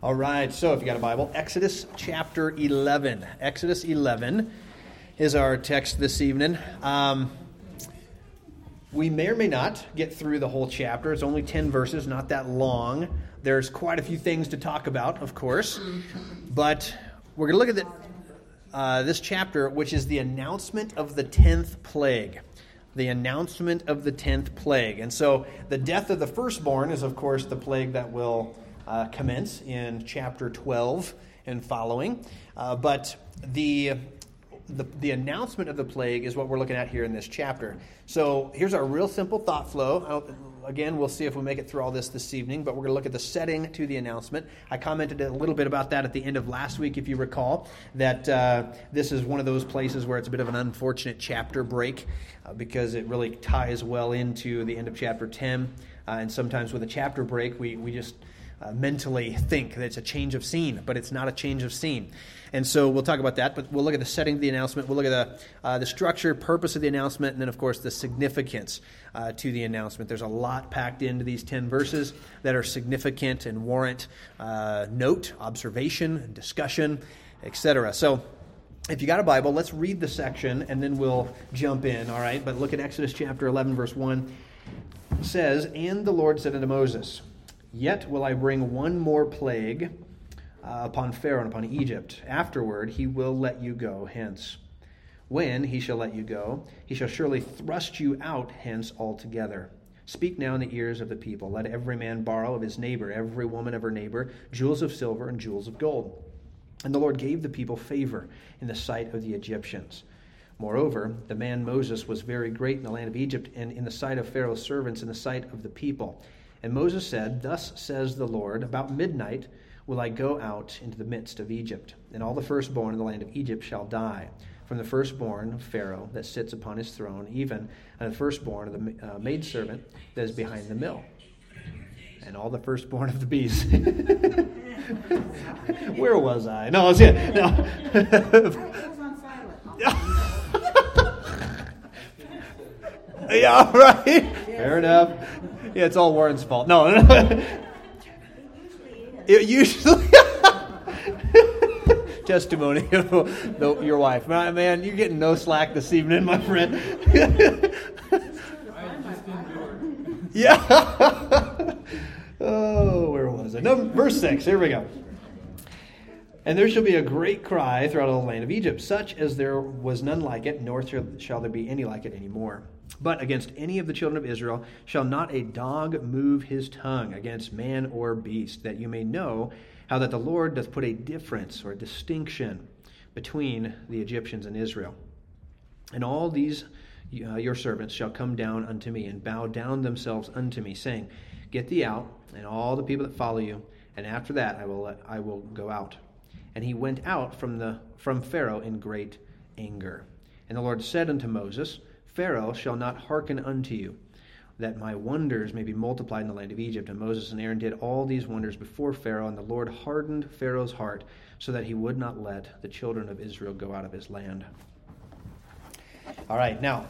All right, so if you got a Bible, Exodus chapter 11. Exodus 11 is our text this evening. Um, we may or may not get through the whole chapter. It's only 10 verses, not that long. There's quite a few things to talk about, of course. But we're going to look at the, uh, this chapter, which is the announcement of the 10th plague. The announcement of the 10th plague. And so the death of the firstborn is, of course, the plague that will uh, commence in chapter 12 and following. Uh, but the, the, the announcement of the plague is what we're looking at here in this chapter. So here's our real simple thought flow. Again, we'll see if we make it through all this this evening, but we're going to look at the setting to the announcement. I commented a little bit about that at the end of last week, if you recall, that uh, this is one of those places where it's a bit of an unfortunate chapter break uh, because it really ties well into the end of chapter 10. Uh, and sometimes with a chapter break, we, we just uh, mentally think that it's a change of scene, but it's not a change of scene. And so we'll talk about that, but we'll look at the setting of the announcement. We'll look at the, uh, the structure, purpose of the announcement, and then, of course, the significance uh, to the announcement. There's a lot packed into these 10 verses that are significant and warrant uh, note, observation, discussion, etc. So if you got a Bible, let's read the section and then we'll jump in, all right? But look at Exodus chapter 11, verse 1. It says, And the Lord said unto Moses, Yet will I bring one more plague uh, upon Pharaoh and upon Egypt. Afterward, he will let you go hence. When he shall let you go, he shall surely thrust you out hence altogether. Speak now in the ears of the people. Let every man borrow of his neighbor, every woman of her neighbor, jewels of silver and jewels of gold. And the Lord gave the people favor in the sight of the Egyptians. Moreover, the man Moses was very great in the land of Egypt and in the sight of Pharaoh's servants, in the sight of the people. And Moses said, Thus says the Lord, about midnight will I go out into the midst of Egypt, and all the firstborn in the land of Egypt shall die, from the firstborn of Pharaoh that sits upon his throne, even and the firstborn of the uh, maidservant that is behind the mill, and all the firstborn of the beasts. Where was I? No, I was it. No. yeah, right. Fair enough. Yeah, it's all Warren's fault. No, it usually testimony of your wife. Man, you're getting no slack this evening, my friend. yeah. oh, where was it? No, verse six. Here we go. And there shall be a great cry throughout all the land of Egypt, such as there was none like it, nor shall there be any like it anymore. But against any of the children of Israel shall not a dog move his tongue against man or beast, that you may know how that the Lord doth put a difference or a distinction between the Egyptians and Israel. And all these uh, your servants shall come down unto me and bow down themselves unto me, saying, Get thee out, and all the people that follow you, and after that I will let, I will go out. And he went out from the from Pharaoh in great anger. And the Lord said unto Moses, Pharaoh shall not hearken unto you, that my wonders may be multiplied in the land of Egypt. And Moses and Aaron did all these wonders before Pharaoh, and the Lord hardened Pharaoh's heart, so that he would not let the children of Israel go out of his land. All right, now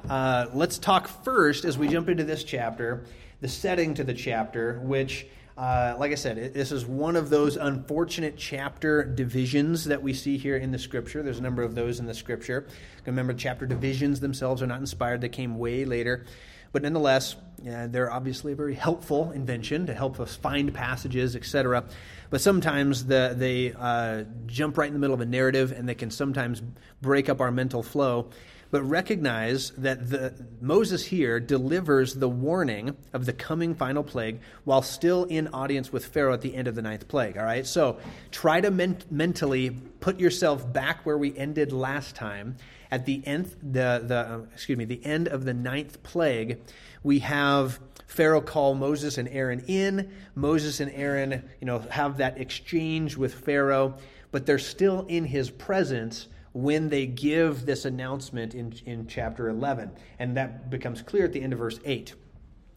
uh, let's talk first as we jump into this chapter, the setting to the chapter, which uh, like I said, it, this is one of those unfortunate chapter divisions that we see here in the scripture. There's a number of those in the scripture. Remember, chapter divisions themselves are not inspired, they came way later. But nonetheless, they're obviously a very helpful invention to help us find passages, etc. But sometimes the, they uh, jump right in the middle of a narrative and they can sometimes break up our mental flow but recognize that the, Moses here delivers the warning of the coming final plague while still in audience with Pharaoh at the end of the ninth plague. All right, so try to men- mentally put yourself back where we ended last time. At the end, the, the uh, excuse me, the end of the ninth plague, we have Pharaoh call Moses and Aaron in. Moses and Aaron, you know, have that exchange with Pharaoh, but they're still in his presence when they give this announcement in, in chapter 11. And that becomes clear at the end of verse 8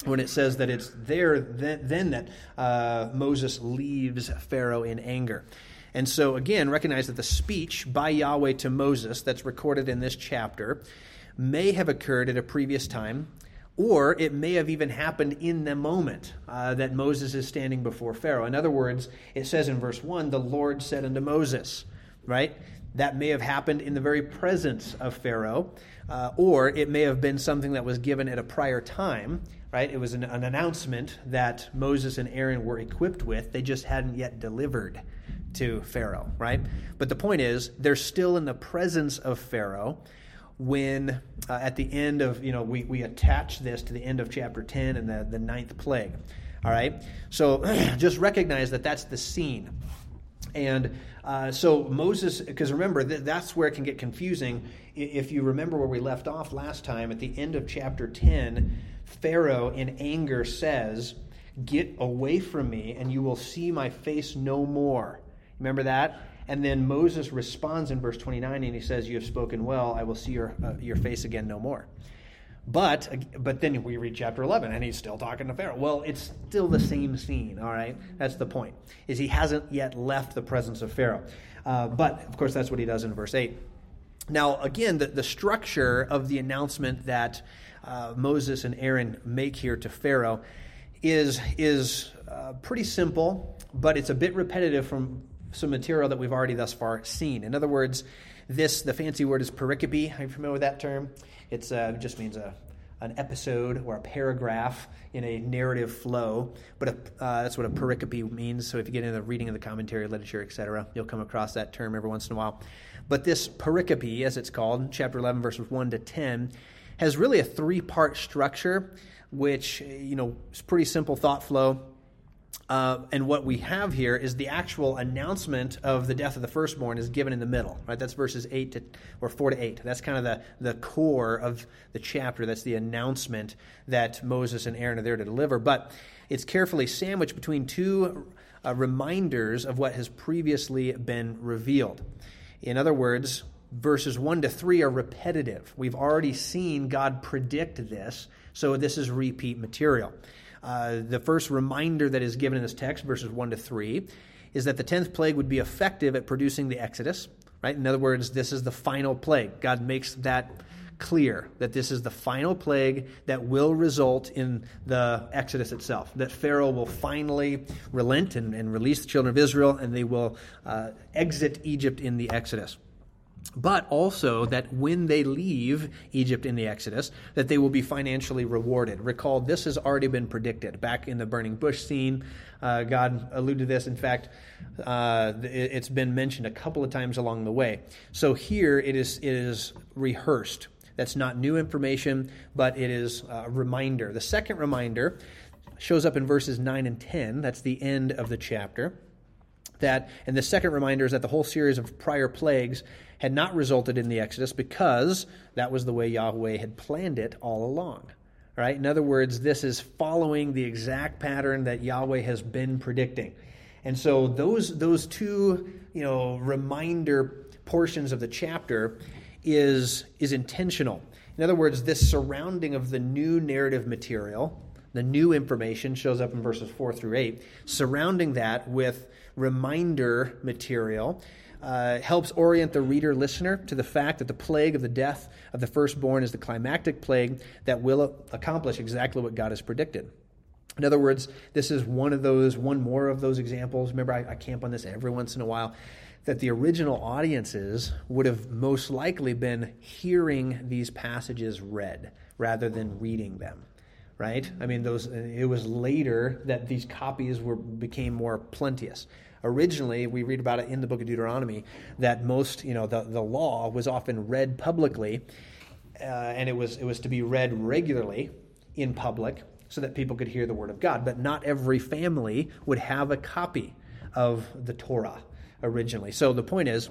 when it says that it's there then, then that uh, Moses leaves Pharaoh in anger. And so, again, recognize that the speech by Yahweh to Moses that's recorded in this chapter may have occurred at a previous time, Or it may have even happened in the moment uh, that Moses is standing before Pharaoh. In other words, it says in verse 1 the Lord said unto Moses, right? That may have happened in the very presence of Pharaoh, uh, or it may have been something that was given at a prior time, right? It was an, an announcement that Moses and Aaron were equipped with. They just hadn't yet delivered to Pharaoh, right? But the point is, they're still in the presence of Pharaoh when uh, at the end of, you know, we, we attach this to the end of chapter 10 and the, the ninth plague. All right? So just recognize that that's the scene. And uh, so Moses, because remember, th- that's where it can get confusing. If you remember where we left off last time, at the end of chapter 10, Pharaoh in anger says, Get away from me, and you will see my face no more. Remember that? And then Moses responds in verse 29 and he says, You have spoken well, I will see your, uh, your face again no more. But but then we read chapter 11 and he's still talking to Pharaoh. Well, it's still the same scene, all right? That's the point. Is he hasn't yet left the presence of Pharaoh. Uh, but of course that's what he does in verse 8. Now, again, the, the structure of the announcement that uh, Moses and Aaron make here to Pharaoh is is uh, pretty simple, but it's a bit repetitive from some material that we've already thus far seen. In other words, this the fancy word is pericope. Are you familiar with that term? It uh, just means a an episode or a paragraph in a narrative flow. But a, uh, that's what a pericope means. So if you get into the reading of the commentary, literature, etc., you'll come across that term every once in a while. But this pericope, as it's called, chapter 11, verses 1 to 10, has really a three part structure, which, you know, is pretty simple thought flow uh, and what we have here is the actual announcement of the death of the firstborn is given in the middle, right? That's verses eight to or four to eight. That's kind of the the core of the chapter. That's the announcement that Moses and Aaron are there to deliver. But it's carefully sandwiched between two uh, reminders of what has previously been revealed. In other words, verses 1 to 3 are repetitive. We've already seen God predict this, so this is repeat material. Uh, the first reminder that is given in this text, verses 1 to 3, is that the 10th plague would be effective at producing the Exodus, right? In other words, this is the final plague. God makes that clear that this is the final plague that will result in the Exodus itself. That Pharaoh will finally relent and, and release the children of Israel, and they will uh, exit Egypt in the Exodus but also that when they leave Egypt in the Exodus, that they will be financially rewarded. Recall, this has already been predicted. Back in the burning bush scene, uh, God alluded to this. In fact, uh, it, has been mentioned a couple of times along the way. So here it is, it is rehearsed. That's not new information, but it is a reminder. The second reminder shows up in verses 9 and 10. That's the end of the chapter that, and the second reminder is that the whole series of prior plagues had not resulted in the Exodus because that was the way Yahweh had planned it all along. Right? In other words, this is following the exact pattern that Yahweh has been predicting. And so those those two, you know, reminder portions of the chapter is is intentional. In other words, this surrounding of the new narrative material, the new information shows up in verses 4 through 8, surrounding that with reminder material uh, helps orient the reader listener to the fact that the plague of the death of the firstborn is the climactic plague that will accomplish exactly what God has predicted. In other words, this is one of those, one more of those examples. Remember, I, I camp on this every once in a while that the original audiences would have most likely been hearing these passages read rather than reading them right i mean those it was later that these copies were became more plenteous originally we read about it in the book of deuteronomy that most you know the, the law was often read publicly uh, and it was it was to be read regularly in public so that people could hear the word of god. But not every family would have a copy of the torah originally. So the point is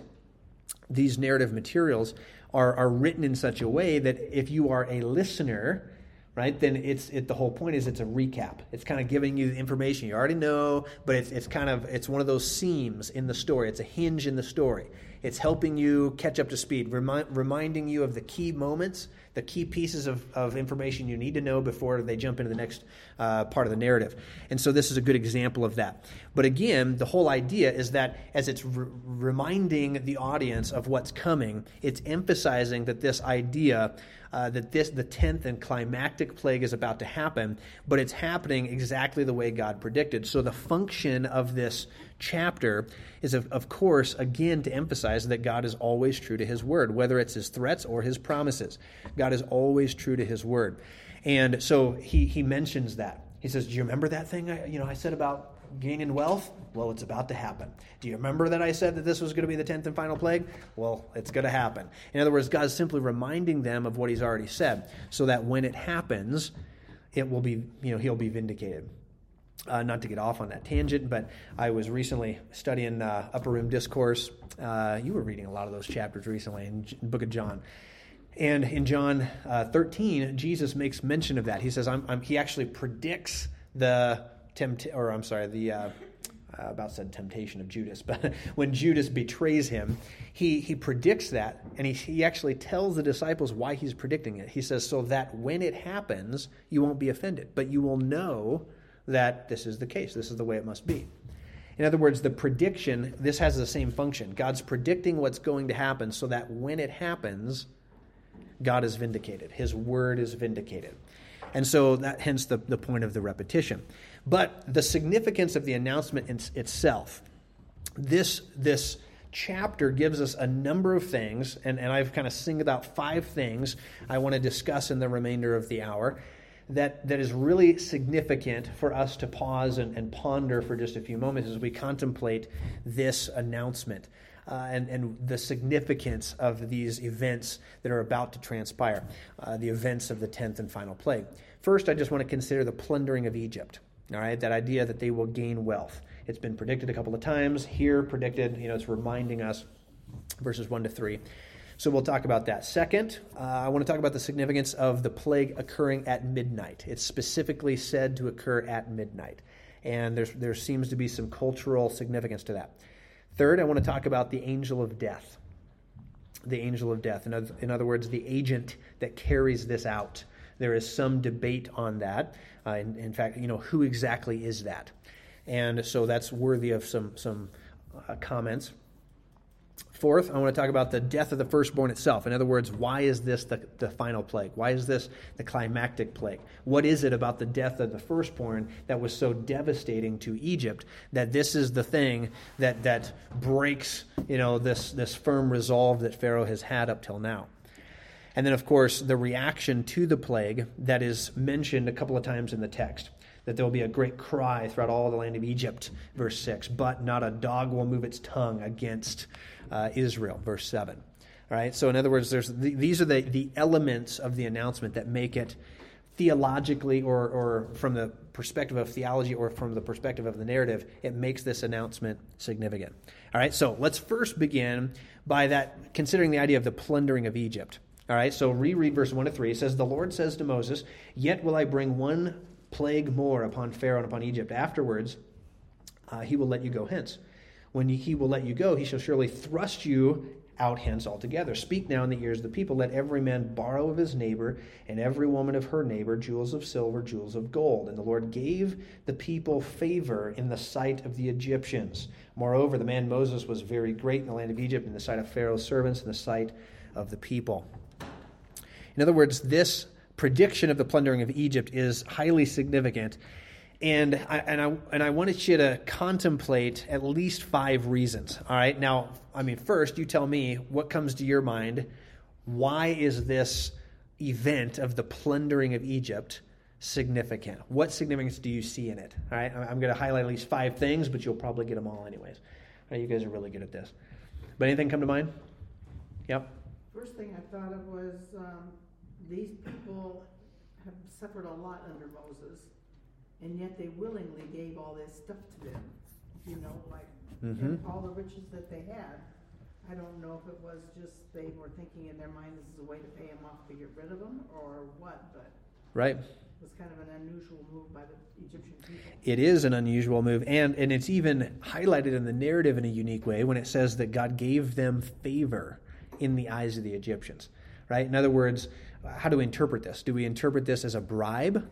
these narrative materials are, are written in such a way that if you are a listener right then it's it the whole point is it's a recap it's kind of giving you the information you already know but it's, it's kind of it's one of those seams in the story it's a hinge in the story it's helping you catch up to speed remi- reminding you of the key moments the key pieces of, of information you need to know before they jump into the next uh, part of the narrative. And so this is a good example of that. But again, the whole idea is that as it's re- reminding the audience of what's coming, it's emphasizing that this idea uh, that this the tenth and climactic plague is about to happen, but it's happening exactly the way God predicted. So the function of this chapter is, of, of course, again to emphasize that God is always true to His word, whether it's His threats or His promises. God is always true to His word, and so he he mentions that. He says, "Do you remember that thing I, you know I said about gaining wealth? Well, it's about to happen. Do you remember that I said that this was going to be the tenth and final plague? Well, it's going to happen. In other words, God's simply reminding them of what He's already said, so that when it happens, it will be, you know, He'll be vindicated. Uh, not to get off on that tangent, but I was recently studying uh, Upper Room Discourse. Uh, you were reading a lot of those chapters recently in book of John. And in John uh, 13, Jesus makes mention of that. He says, I'm, I'm, he actually predicts the tempt, or I'm sorry, the uh, about said temptation of Judas, but when Judas betrays him, he he predicts that, and he he actually tells the disciples why he's predicting it. He says so that when it happens, you won't be offended, but you will know that this is the case. This is the way it must be. In other words, the prediction, this has the same function. God's predicting what's going to happen so that when it happens, God is vindicated. His word is vindicated. And so that hence the, the point of the repetition. But the significance of the announcement in, itself, this, this chapter gives us a number of things, and, and I've kind of singled out five things I want to discuss in the remainder of the hour that, that is really significant for us to pause and, and ponder for just a few moments as we contemplate this announcement. Uh, and, and the significance of these events that are about to transpire, uh, the events of the 10th and final plague. First, I just want to consider the plundering of Egypt. All right, that idea that they will gain wealth. It's been predicted a couple of times. Here, predicted, you know, it's reminding us, verses 1 to 3. So we'll talk about that. Second, uh, I want to talk about the significance of the plague occurring at midnight. It's specifically said to occur at midnight. And there's, there seems to be some cultural significance to that. Third, I want to talk about the angel of death. The angel of death. In other, in other words, the agent that carries this out. There is some debate on that. Uh, in, in, fact, you know, who exactly is that? And so that's worthy of some, some uh, comments. Fourth, I want to talk about the death of the firstborn itself. In other words, why is this the, the final plague? Why is this the climactic plague? What is it about the death of the firstborn that was so devastating to Egypt that this is the thing that, that breaks you know, this, this firm resolve that Pharaoh has had up till now? And then, of course, the reaction to the plague that is mentioned a couple of times in the text that there will be a great cry throughout all the land of Egypt, verse 6, but not a dog will move its tongue against uh, Israel, verse 7. All right, so in other words, there's the, these are the, the elements of the announcement that make it theologically or, or from the perspective of theology or from the perspective of the narrative, it makes this announcement significant. All right, so let's first begin by that considering the idea of the plundering of Egypt. All right, so reread verse 1 to 3. It says, The Lord says to Moses, Yet will I bring one plague more upon Pharaoh and upon Egypt. Afterwards, uh, he will let you go hence. When he will let you go, he shall surely thrust you out hence altogether. Speak now in the ears of the people. Let every man borrow of his neighbor, and every woman of her neighbor, jewels of silver, jewels of gold. And the Lord gave the people favor in the sight of the Egyptians. Moreover, the man Moses was very great in the land of Egypt, in the sight of Pharaoh's servants, in the sight of the people. In other words, this prediction of the plundering of Egypt is highly significant. And I, and, I, and I wanted you to contemplate at least five reasons. All right. Now, I mean, first, you tell me what comes to your mind. Why is this event of the plundering of Egypt significant? What significance do you see in it? All right. I'm going to highlight at least five things, but you'll probably get them all anyways. All right, you guys are really good at this. But anything come to mind? Yep. First thing I thought of was um, these people have suffered a lot under Moses, and yet they willingly gave all this stuff to them. You know, like Mhm. all the riches that they had. I don't know if it was just they were thinking in their mind this is a way to pay them off to get rid of them or what, but Right. it was kind of an unusual move by the Egyptian people. It is an unusual move, and, and it's even highlighted in the narrative in a unique way when it says that God gave them favor in the eyes of the Egyptians. Right? In other words, how do we interpret this? Do we interpret this as a bribe,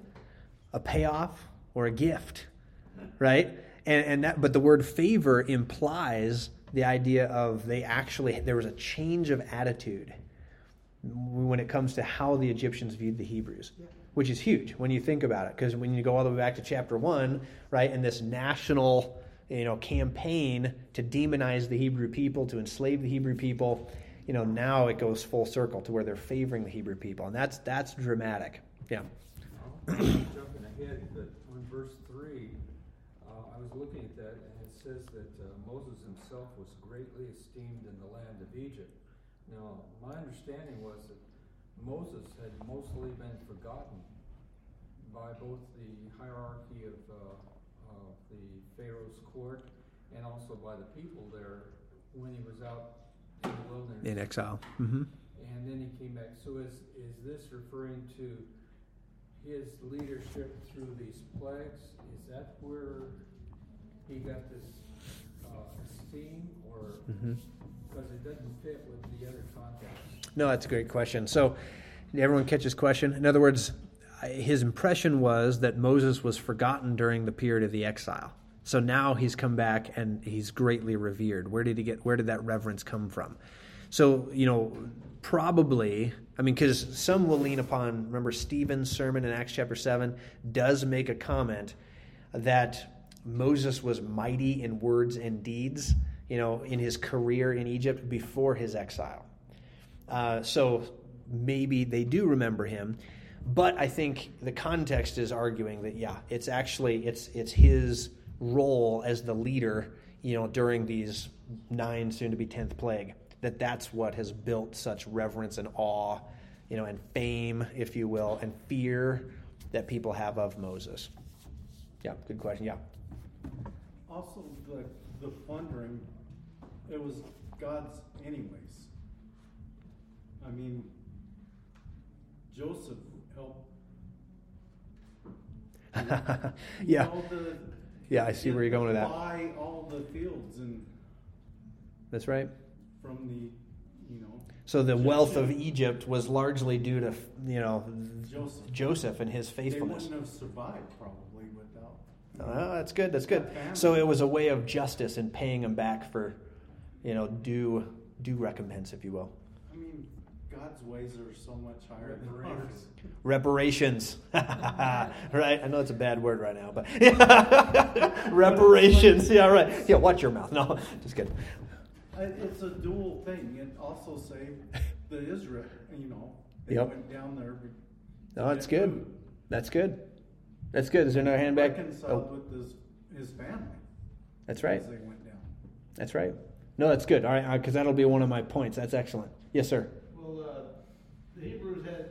a payoff, or a gift? Right? And, and that, but the word favor implies the idea of they actually, there was a change of attitude when it comes to how the Egyptians viewed the Hebrews, which is huge when you think about it. Because when you go all the way back to chapter one, right, and this national, you know, campaign to demonize the Hebrew people, to enslave the Hebrew people, you know, now it goes full circle to where they're favoring the Hebrew people, and that's that's dramatic. Yeah. Jumping ahead, but on verse three, uh, I was looking at that, and it says that uh, Moses himself was greatly esteemed in the land of Egypt. Now, my understanding was that Moses had mostly been forgotten by both the hierarchy of, uh, of the Pharaoh's court and also by the people there when he was out in the wilderness. In exile. Mm-hmm. And then he came back. So is, is this referring to his leadership through these plagues? Is that where he got this uh, esteem, or Mm-hmm. because it doesn't fit with the other context? No, that's a great question. So, everyone catches question? In other words, his impression was that Moses was forgotten during the period of the exile. So now he's come back and he's greatly revered. Where did he get? Where did that reverence come from? So you know, probably. I mean, because some will lean upon. Remember, Stephen's sermon in Acts chapter seven does make a comment that Moses was mighty in words and deeds. You know, in his career in Egypt before his exile. Uh, so maybe they do remember him, but I think the context is arguing that yeah, it's actually it's it's his role as the leader, you know, during these nine, soon to be tenth plague. That that's what has built such reverence and awe, you know, and fame, if you will, and fear that people have of Moses. Yeah, good question. Yeah. Also, the, the plundering, it was God's anyways. I mean, Joseph helped. you yeah. know, the- Yeah, I see where you're going with that. Buy all the fields and That's right. from the, you know, So the wealth of Egypt was largely due to you know Joseph. Joseph and his They faithfulness. wouldn't have survived probably without. Oh, that's good. That's good. So it was a way of justice and paying him back for, you know, due due recompense, if you will. I mean, God's ways are so much higher than ours. Reparations, right? I know it's a bad word right now, but reparations. Yeah, right. Yeah, watch your mouth. No, just kidding. It's a dual thing. It also saved the Israel, you know, they Yep. went down there. to No, that's good. food. That's good. That's good. Is there another hand back? Reconciled Oh, with his, his family. that's right. They went down. That's right. No, that's good. All right, uh, because that'll be one of my points. That's excellent. Yes, sir. Well, uh, the Hebrews had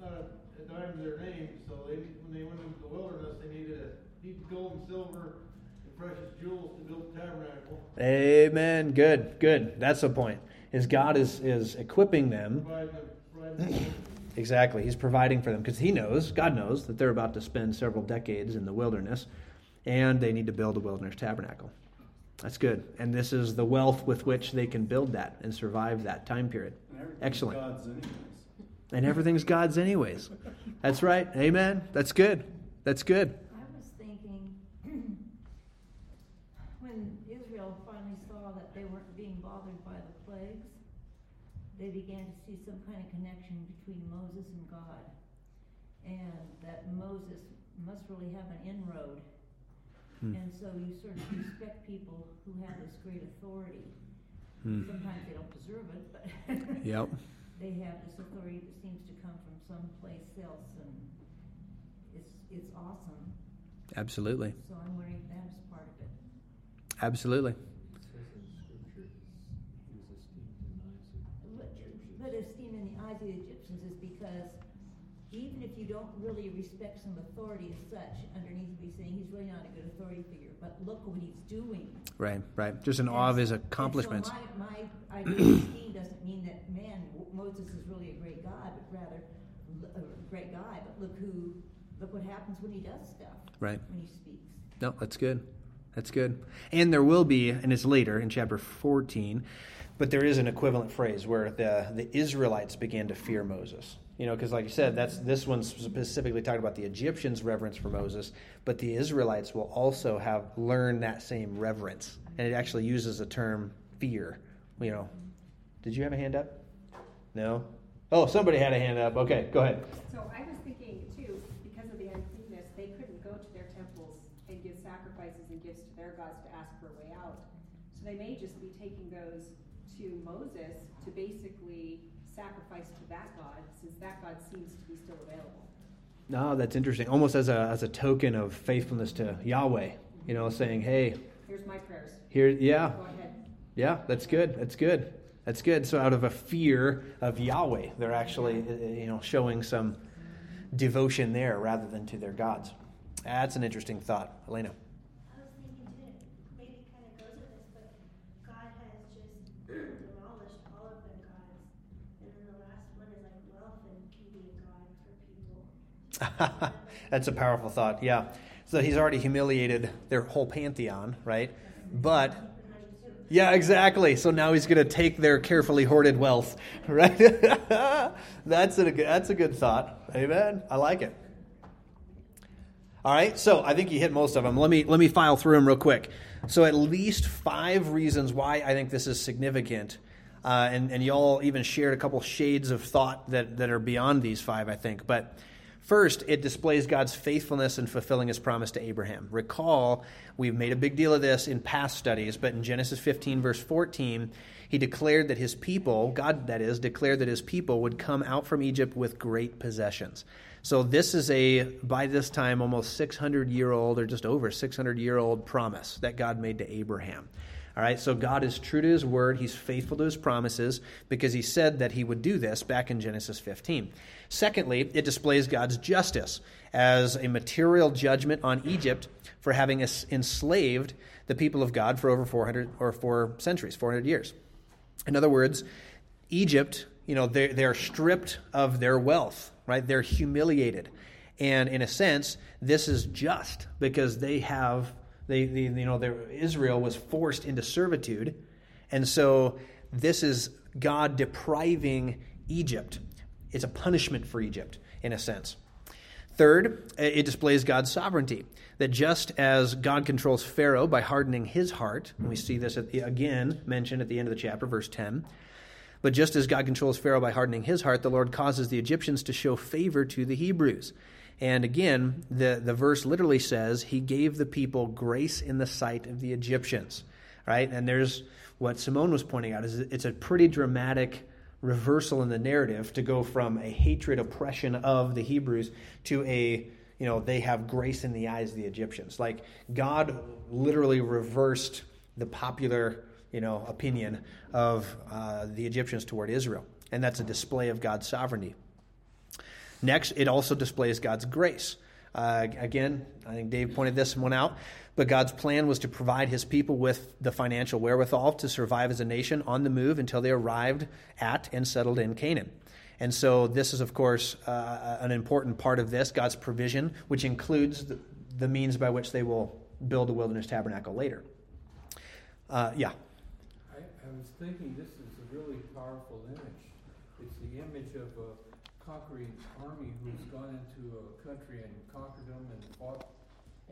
not a, a dime to their name, so they, when they went into the wilderness, they needed a heap of gold and silver and precious jewels to build the tabernacle. Amen. Good. Good. That's the point. Is God is is equipping them Providing them, providing them exactly. He's providing for them because He knows, God knows that they're about to spend several decades in the wilderness, and they need to build a wilderness tabernacle. That's good. And this is the wealth with which they can build that and survive that time period. And everything's Excellent. And everything's God's anyways. That's right. Amen. That's good. That's good. I was thinking, when Israel finally saw that they weren't being bothered by the plagues, they began to see some kind of connection between Moses and God. And that Moses must really have an inroad. Hmm. And so you sort of respect people who have this great authority. Hmm. Sometimes they don't deserve it, but Yep. they have this authority that seems to come from someplace else, and it's it's awesome. Absolutely. So I'm wondering if that is part of it. Absolutely. It says in Scripture, he was esteemed in the eyes of But, the Egyptians. esteem in the eyes of the Egyptians is because even if you don't really respect some authority as such, underneath you'd be saying he's really not a good authority figure. But look what he's doing. Right. Right. Just in awe of his And- and so accomplishments. my, my idea of esteem doesn't mean that man Moses is really a great God, but rather a great guy. But look who look what happens when he does stuff. Right. When he speaks. No, that's good. That's good. And there will be, and it's later in chapter 14, but there is an equivalent phrase where the, the Israelites began to fear Moses. You know, because like you said, that's this one's specifically talking about the Egyptians' reverence for Moses, but the Israelites will also have learned that same reverence, and it actually uses the term fear. You know, did you have a hand up? No. Oh, somebody had a hand up. Okay, go ahead. So I was thinking too, because of the uncleanness, they couldn't go to their temples and give sacrifices and gifts to their gods to ask for a way out. So they may just be taking those to Moses to basically sacrifice to that God, since that God seems to be still available. No, that's interesting. Almost as a as a token of faithfulness to Yahweh. You know, saying, "Hey, Here's my prayers. here, yeah, Go ahead. yeah, that's good. That's good. That's good." So, out of a fear of Yahweh, they're actually, uh, uh, you know, showing some devotion there rather than to their gods. That's an interesting thought, Elena. I was thinking too, it maybe kind of goes with this, but God has just demolished all of their gods, and then the last one is like wealth and can a god for people. That's a powerful thought. Yeah. So he's already humiliated their whole pantheon, right? But yeah, exactly. So now he's going to take their carefully hoarded wealth, right? that's a that's a good thought. Amen. I like it. All right, so I think you hit most of them. Let me let me file through them real quick. So at least five reasons why I think this is significant, uh, and and y'all even shared a couple shades of thought that that are beyond these five, I think. But first, it displays God's faithfulness in fulfilling His promise to Abraham. Recall, we've made a big deal of this in past studies, but in Genesis 15, verse 14, He declared that His people, God that is, declared that His people would come out from Egypt with great possessions. So this is a, by this time, almost 600 year old, or just over 600 year old promise that God made to Abraham. All right, so God is true to his word. He's faithful to his promises because he said that he would do this back in Genesis 15. Secondly, it displays God's justice as a material judgment on Egypt for having enslaved the people of God for over 400 or four centuries, 400 years. In other words, Egypt, you know, they're, they're stripped of their wealth right? They're humiliated. And in a sense, this is just because they have, they, they you know, Israel was forced into servitude. And so this is God depriving Egypt. It's a punishment for Egypt, in a sense. Third, it displays God's sovereignty. That just as God controls Pharaoh by hardening his heart, and we see this the, again mentioned at the end of the chapter, verse 10, but just as God controls Pharaoh by hardening his heart, the Lord causes the Egyptians to show favor to the Hebrews. And again, the, the verse literally says, He gave the people grace in the sight of the Egyptians. Right? And there's what Simone was pointing out is it's a pretty dramatic reversal in the narrative to go from a hatred oppression of the Hebrews to a you know they have grace in the eyes of the Egyptians. Like God literally reversed the popular you know, opinion of uh, the Egyptians toward Israel. And that's a display of God's sovereignty. Next, it also displays God's grace. Uh, again, I think Dave pointed this one out, but God's plan was to provide his people with the financial wherewithal to survive as a nation on the move until they arrived at and settled in Canaan. And so, this is, of course, uh, an important part of this God's provision, which includes the, the, means by which they will build a wilderness tabernacle later. Uh, yeah. I was thinking this is a really powerful image. It's the image of a conquering army who's gone into a country and conquered them and fought,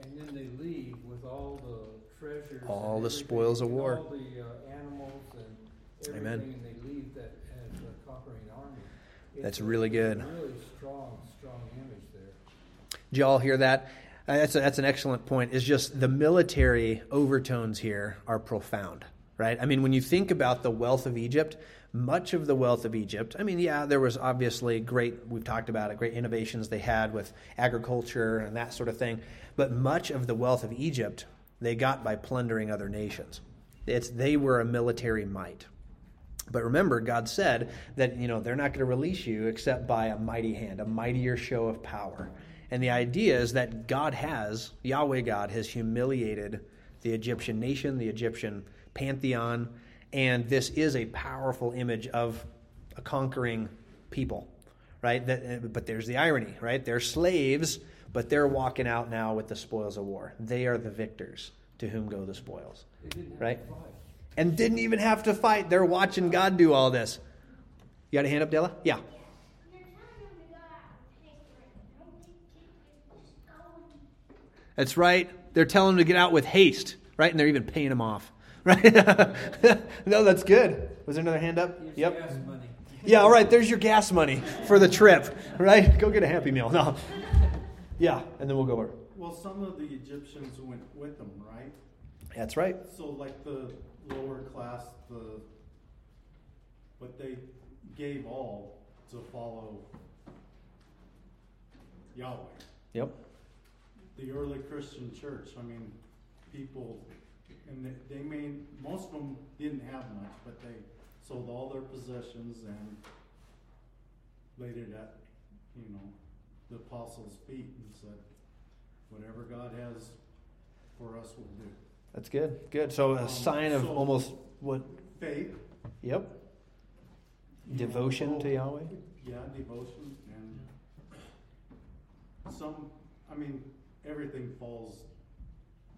and then they leave with all the treasures, all the spoils of war, all the uh, animals and everything, Amen. and they leave that as a conquering army. It's That's really good. really strong, strong image there. Did you all hear that? Uh, that's, a, that's an excellent point. Is just the military overtones here are profound right? I mean, when you think about the wealth of Egypt, much of the wealth of Egypt, I mean, yeah, there was obviously great, we've talked about it, great innovations they had with agriculture and that sort of thing, but much of the wealth of Egypt they got by plundering other nations. It's, they were a military might. But remember, God said that you know they're not going to release you except by a mighty hand, a mightier show of power. And the idea is that God has, Yahweh God, has humiliated the Egyptian nation, the Egyptian pantheon, and this is a powerful image of a conquering people, right? That, eh, but there's the irony, right? They're slaves, but they're walking out now with the spoils of war. They are the victors to whom go the spoils, right? And didn't even have to fight. They're watching God do all this. You got a hand up, Della? Yeah. That's right. They're telling them to get out with haste, right? And they're even paying them off. right? no, that's good. Was there another hand up? Here's Yep. gas money. Yeah, all right, there's your gas money for the trip, right? Go get a Happy Meal. No. Yeah, and then we'll go over. Well, some of the Egyptians went with them, right? That's right. So like the lower class, the, but they gave all to follow Yahweh. Yep. The early Christian church, I mean, people, and they, they may, most of them didn't have much, but they sold all their possessions and laid it at, you know, the apostles' feet and said, whatever God has for us we'll do. That's good. Good. So a Um, sign of so- almost what? Faith. Yep. you know, Devotion to Yahweh. Yeah, devotion and some, I mean, everything falls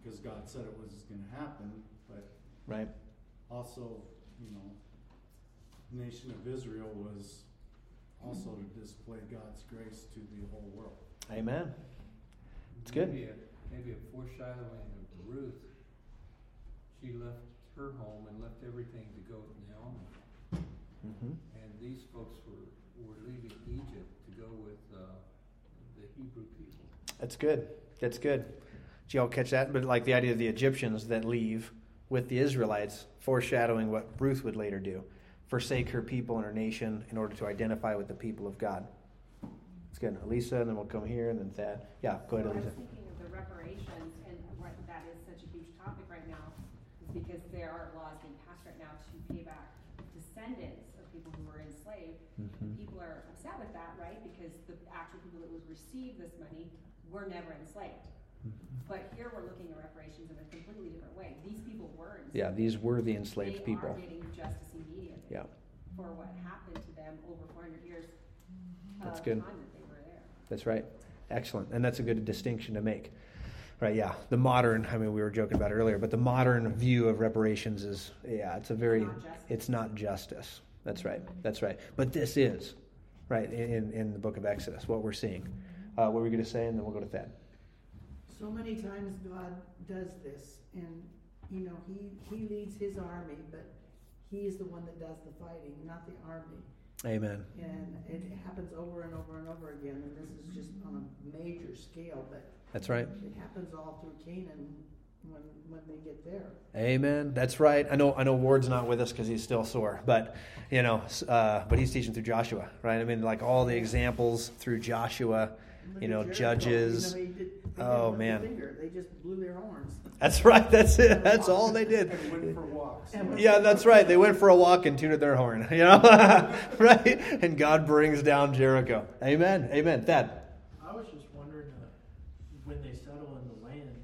because God said it was gonna happen, but Right. also, you know, nation of Israel was also to display God's grace to the whole world. Amen. It's good. Maybe a, maybe a foreshadowing of Ruth. She left her home and left everything to go with Naomi. hmm And these folks were, were leaving Egypt to go with uh, the Hebrew people. That's good. That's good. Did y'all catch that? But like the idea of the Egyptians that leave with the Israelites, foreshadowing what Ruth would later do forsake her people and her nation in order to identify with the people of God. It's good. Elisa, and then we'll come here, and then Thad. Yeah, go ahead, Elisa. was thinking of the reparations and that is such a huge topic right now, is because there are laws being passed right now to pay back descendants of people who were enslaved. Mhm. People are upset with that, right? Because the actual people that would receive this money were never enslaved. But here we're looking at reparations in a completely different way. These people were enslaved. Yeah, these were the enslaved They people. are getting justice immediately. Yeah. For what happened to them over four hundred years That's good. that they were there. That's right. Excellent. And that's a good distinction to make. Right, yeah. The modern, I mean, we were joking about it earlier, but the modern view of reparations is, yeah, it's a very, Not it's not justice. That's right. That's right. But this is, right, in, in the book of Exodus, what we're seeing. Uh, what were we going to say? And then we'll go to Thad. So many times God does this, and you know He He leads His army, but He is the one that does the fighting, not the army. Amen. And it happens over and over and over again. And this is just on a major scale, but That's right. it happens all through Canaan when when they get there. Amen. That's right. I know. I know. Ward's not with us because he's still sore, but you know, uh, but he's teaching through Joshua, right? I mean, like all the examples through Joshua. You know, Jericho, Judges. You know, they Oh, didn't lift a man. finger. They just blew their horns. That's right. That's it. That's all they did. And went for walks. Yeah, that's right. They went for a walk and tuned their horn, you know, right? And God brings down Jericho. Amen. Amen. Thad. I was just wondering, uh, when they settle in the land,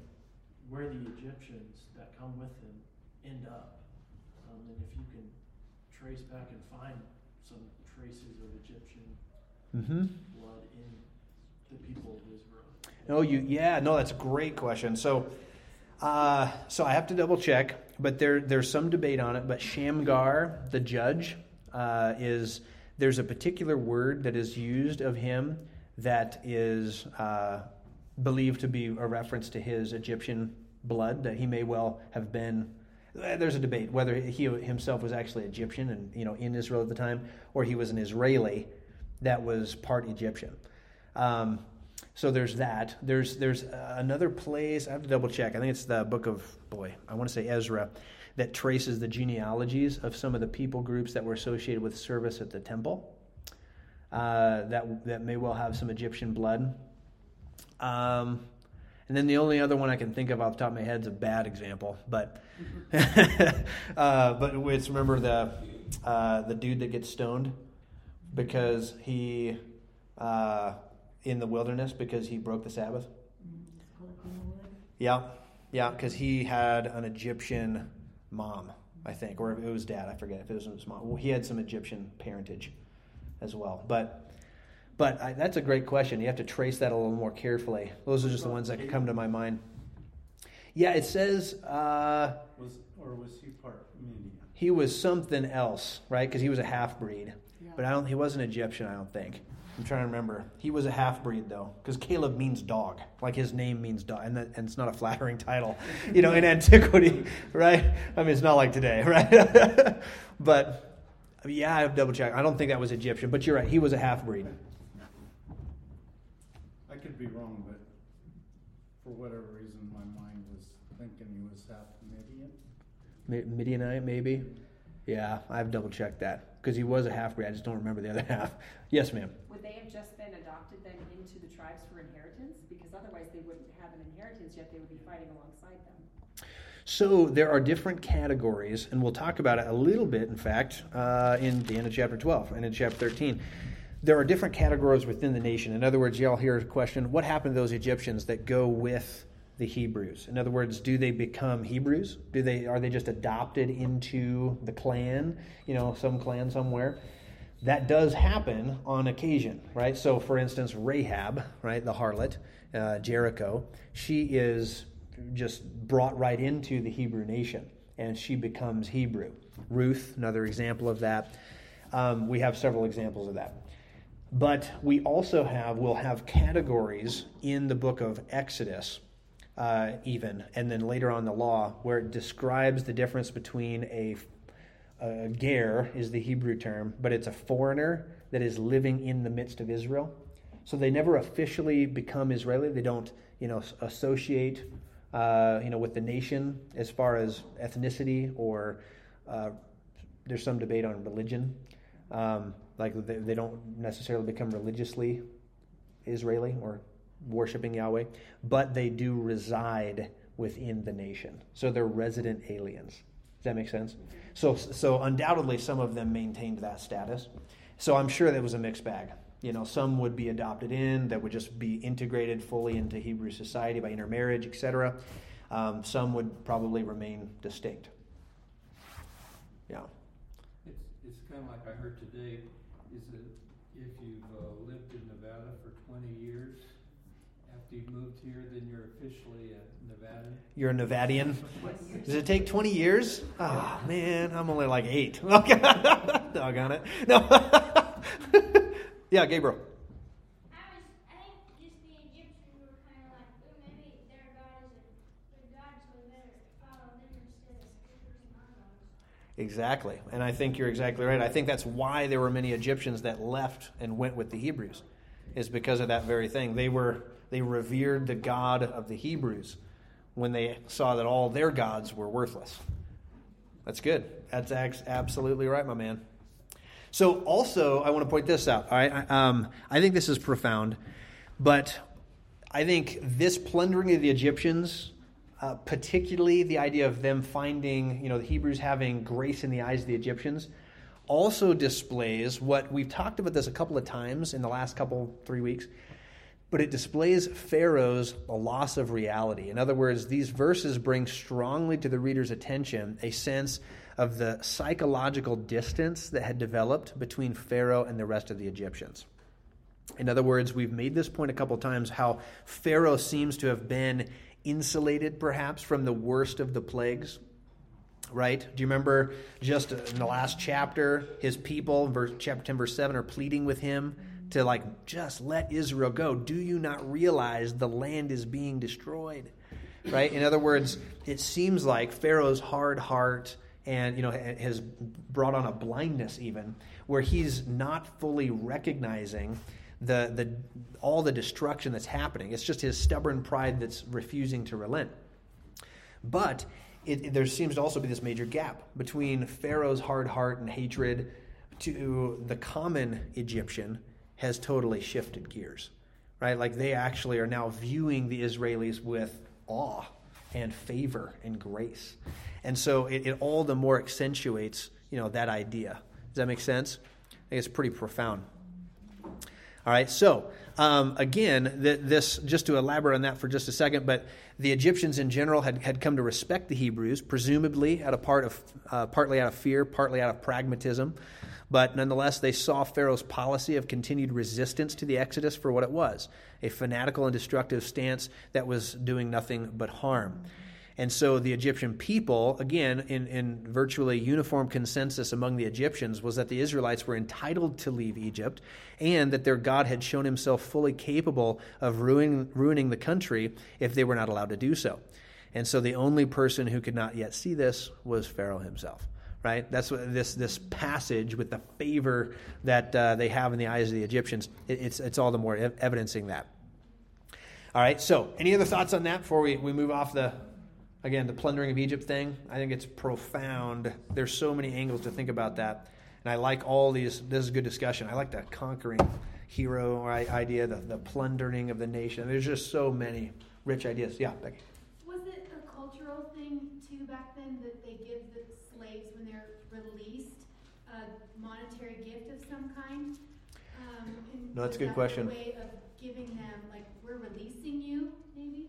where the Egyptians that come with them end up. Um, and if you can trace back and find some traces of Egyptian Mm-hmm. blood in the people of Israel. No, you. Yeah, no, that's a great question. So, uh, so I have to double check, but there there's some debate on it. But Shamgar, the judge, uh, is there's a particular word that is used of him that is uh, believed to be a reference to his Egyptian blood. That he may well have been. eh, There's a debate whether he himself was actually Egyptian and you know in Israel at the time, or he was an Israeli that was part Egyptian. Um, so there's that. There's there's uh, another place. I have to double check. I think it's the book of boy. I want to say Ezra, that traces the genealogies of some of the people groups that were associated with service at the temple. Uh, that that may well have some Egyptian blood. Um, and then the only other one I can think of off the top of my head is a bad example, but uh, but it's remember the uh, the dude that gets stoned because he uh, in the wilderness because he broke the Sabbath. Yeah, yeah, because he had an Egyptian mom, I think, or it was dad. I forget if it was his mom. Well, he had some Egyptian parentage as well, but. But I, that's a great question. You have to trace that a little more carefully. Those are just the ones that come to my mind. Yeah, it says uh, Was, or was he part Midian? he was something else, right? Because he was a half breed. Yeah. But I don't. He wasn't Egyptian. I don't think. I'm trying to remember. He was a half breed though, because Caleb means dog. Like his name means dog, and, that, and it's not a flattering title, you know, in antiquity, right? I mean, it's not like today, right? but yeah, I've double checked. I don't think that was Egyptian, but you're right. He was a half breed. I could be wrong, but for whatever reason, my mind was thinking he was half Midian. Midianite, maybe. Yeah, I've double checked that because he was a half breed. I just don't remember the other half. Yes, ma'am. Would they have just been adopted then into the tribes for inheritance? Because otherwise they wouldn't have an inheritance, yet they would be fighting alongside them. So there are different categories, and we'll talk about it a little bit, in fact, uh, in the end of chapter 12 and in chapter 13. There are different categories within the nation. In other words, y'all hear a question what happened to those Egyptians that go with the Hebrews? In other words, do they become Hebrews? Do they are they just adopted into the clan, you know, some clan somewhere? That does happen on occasion, right? So, for instance, Rahab, right, the harlot, uh, Jericho, she is just brought right into the Hebrew nation, and she becomes Hebrew. Ruth, another example of that. Um, we have several examples of that. But we also have, we'll have categories in the book of Exodus uh, even, and then later on the law, where it describes the difference between a, a ger is the Hebrew term, but it's a foreigner that is living in the midst of Israel. So they never officially become Israeli. They don't, you know, associate, uh, you know, with the nation as far as ethnicity or uh, there's some debate on religion. Um, like they, they don't necessarily become religiously Israeli or worshiping Yahweh, but they do reside within the nation. So they're resident aliens. Does that make sense? So, so undoubtedly, some of them maintained that status. So I'm sure that was a mixed bag. You know, some would be adopted in that would just be integrated fully into Hebrew society by intermarriage, etc. Um, some would probably remain distinct. Yeah. It's, it's kind of like I heard today, is that if you've uh, lived in Nevada for twenty years, after you've moved here, then you're officially a Nevadan. You're a Nevadian. Does it take 20 years? Oh, man, I'm only like eight. Doggone it. No. yeah, Gabriel. I was, I think just the Egyptians were kind of like, oh, maybe their God is a good God, so we better follow them instead of scriptures and our gods. Exactly. And I think you're exactly right. I think that's why there were many Egyptians that left and went with the Hebrews, is because of that very thing. They were they revered the God of the Hebrews when they saw that all their gods were worthless. That's good. That's absolutely right, my man. So, also, I want to point this out. Right, I, um, I think this is profound, but I think this plundering of the Egyptians, uh, particularly the idea of them finding, you know, the Hebrews having grace in the eyes of the Egyptians, also displays what we've talked about this a couple of times in the last couple three weeks but it displays Pharaoh's loss of reality. In other words, these verses bring strongly to the reader's attention a sense of the psychological distance that had developed between Pharaoh and the rest of the Egyptians. In other words, we've made this point a couple times how Pharaoh seems to have been insulated perhaps from the worst of the plagues. Right? Do you remember just in the last chapter, his people, verse, chapter 10, verse 7, are pleading with him to like just let Israel go. Do you not realize the land is being destroyed? Right? In other words, it seems like Pharaoh's hard heart and you know has brought on a blindness even where he's not fully recognizing the the all the destruction that's happening. It's just his stubborn pride that's refusing to relent. But it, there seems to also be this major gap between Pharaoh's hard heart and hatred to the common Egyptian has totally shifted gears, right? Like they actually are now viewing the Israelis with awe and favor and grace. And so it, it all the more accentuates, you know, that idea. Does that make sense? I think it's pretty profound. All right, so um, again, th- this just to elaborate on that for just a second, but the Egyptians in general had, had come to respect the Hebrews, presumably out of part of uh, partly out of fear, partly out of pragmatism. But nonetheless, they saw Pharaoh's policy of continued resistance to the Exodus for what it was a fanatical and destructive stance that was doing nothing but harm. And so the Egyptian people, again, in, in virtually uniform consensus among the Egyptians, was that the Israelites were entitled to leave Egypt and that their God had shown himself fully capable of ruining, ruining the country if they were not allowed to do so. And so the only person who could not yet see this was Pharaoh himself. Right? That's what this this passage with the favor that uh, they have in the eyes of the Egyptians. It, it's it's all the more ev- evidencing that. All right. So, any other thoughts on that before we, we move off the again the plundering of Egypt thing? I think it's profound. There's so many angles to think about that, and I like all these. This is a good discussion. I like the conquering hero idea, the the plundering of the nation. There's just so many rich ideas. Yeah, Becky. Was it a cultural thing too back then that they give the slaves when they're released a monetary gift of some kind? Um, No, that's a good that question. way of giving them like we're releasing you, maybe?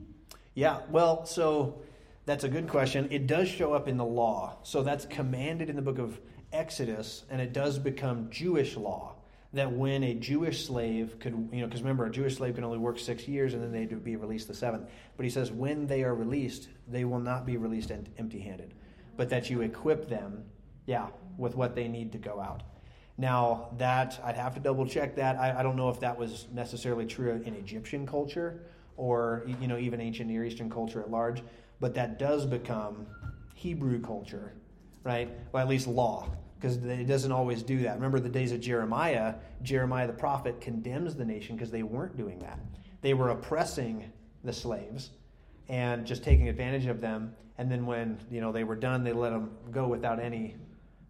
Yeah, well, so that's a good question. It does show up in the law. So that's commanded in the book of Exodus, and it does become Jewish law that when a Jewish slave could, you know, because remember, a Jewish slave can only work six years and then they'd be released the seventh. But he says when they are released, they will not be released empty handed, but that you equip them, yeah, with what they need to go out. Now, that, I'd have to double check that. I, I don't know if that was necessarily true in Egyptian culture or, you know, even ancient Near Eastern culture at large, but that does become Hebrew culture, right? Well, at least law, because it doesn't always do that. Remember the days of Jeremiah? Jeremiah the prophet condemns the nation because they weren't doing that. They were oppressing the slaves and just taking advantage of them. And then when you know they were done, they let them go without any,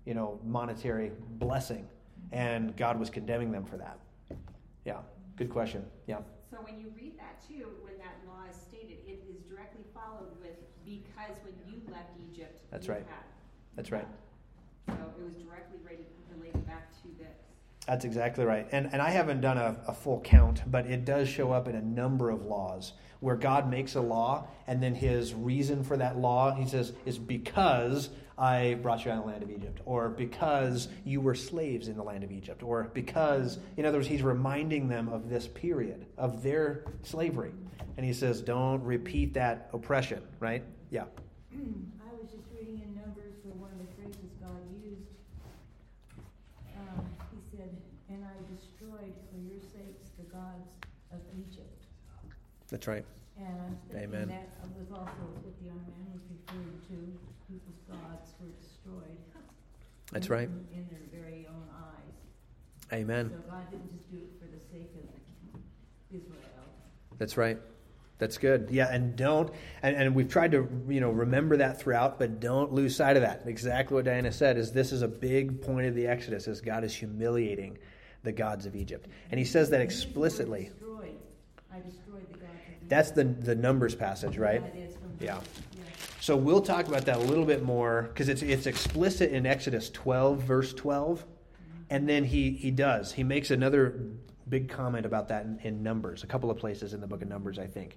you know, monetary blessing, and God was condemning them for that. Yeah, good question. Yeah, So when you read that too, when that law is stated, it is directly followed with because when you left Egypt, That's you right. had. that's right. So it was directly related, related back to this. That's exactly right. And, and I haven't done a, a full count, but it does show up in a number of laws where God makes a law, and then his reason for that law, he says, is because I brought you out of the land of Egypt, or because you were slaves in the land of Egypt, or because, in other words, he's reminding them of this period, of their slavery. And he says, don't repeat that oppression, right? Yeah. I was just reading in Numbers where one of the phrases God used. Um, he said, "And I destroyed for your sakes the gods of Egypt." That's right. And I'm Amen. that was also what the young man was referring to. People's gods were destroyed. That's in- right. In their very own eyes. Amen. So God didn't just do it for the sake of Israel. That's right. That's good. Yeah, and don't and, and we've tried to you know remember that throughout, but don't lose sight of that. Exactly what Diana said is this is a big point of the Exodus is God is humiliating the gods of Egypt. And he says that And use the word explicitly. Destroyed. I destroyed the gods of Egypt. That's the the numbers passage, right? That is from Yeah. So we'll talk about that a little bit more because it's it's explicit in Exodus 12 verse 12, and then he he does he makes another big comment about that in, in Numbers, a couple of places in the book of Numbers, I think.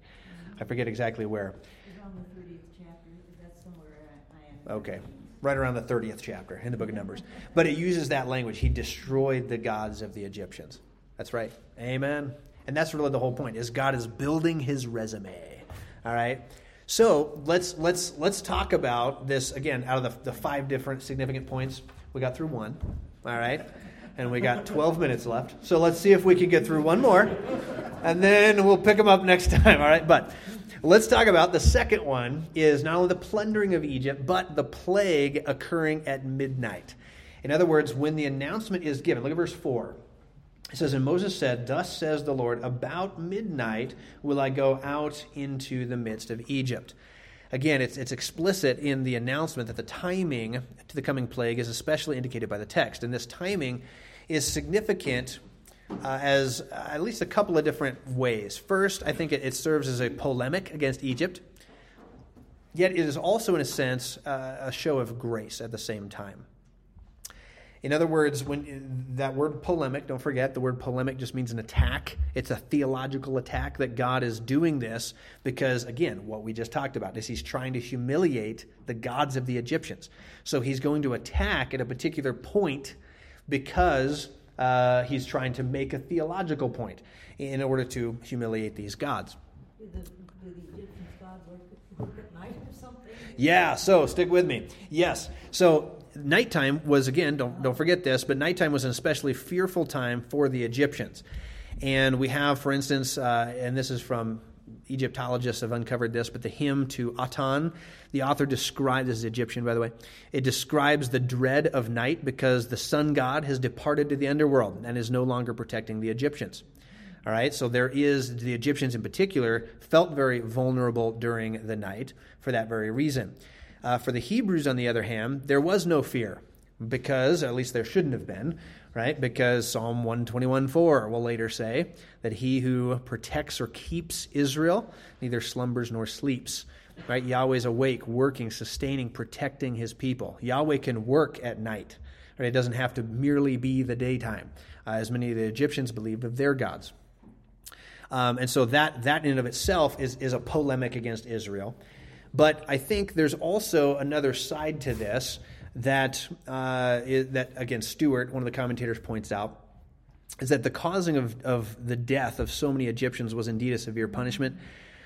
I forget exactly where. It's on the thirtieth chapter, that's somewhere I, I am. Okay, right around the 30th chapter in the book of Numbers. But it uses that language. He destroyed the gods of the Egyptians. That's right. Amen. And that's really the whole point is God is building his resume. All right. So let's let's let's talk about this again out of the, the five different significant points. We got through one. All right. And we got 12 minutes left. So let's see if we can get through one more. And then we'll pick them up next time. All right. But let's talk about the second one is not only the plundering of Egypt, but the plague occurring at midnight. In other words, when the announcement is given, look at verse 4. It says, And Moses said, Thus says the Lord, about midnight will I go out into the midst of Egypt. Again, it's, it's explicit in the announcement that the timing to the coming plague is especially indicated by the text. And this timing is significant uh, as uh, at least a couple of different ways. First, I think it, it serves as a polemic against Egypt, yet it is also, in a sense, uh, a show of grace at the same time. In other words, when that word polemic, don't forget the word polemic just means an attack. It's a theological attack that God is doing this because, again, what we just talked about is he's trying to humiliate the gods of the Egyptians. So he's going to attack at a particular point because uh, he's trying to make a theological point in order to humiliate these gods. Did the, did the Egyptians God work, work at night or something? Yeah, so stick with me. Yes. So nighttime was again, don't don't forget this, but nighttime was an especially fearful time for the Egyptians. And we have, for instance, uh, and this is from Egyptologists have uncovered this, but the hymn to Aten, the author describes, this is Egyptian, by the way, it describes the dread of night because the sun god has departed to the underworld and is no longer protecting the Egyptians. All right, so there is, the Egyptians in particular felt very vulnerable during the night for that very reason. Uh, for the Hebrews, on the other hand, there was no fear because, at least there shouldn't have been, right? Because Psalm 121:4 will later say that he who protects or keeps Israel neither slumbers nor sleeps. Right? Yahweh's awake, working, sustaining, protecting his people. Yahweh can work at night. Right? It doesn't have to merely be the daytime, uh, as many of the Egyptians believed of their gods. Um, and so that, that in and of itself is, is a polemic against Israel. But I think there's also another side to this that, uh, is, that again, Stuart, one of the commentators, points out is that the causing of, of the death of so many Egyptians was indeed a severe punishment,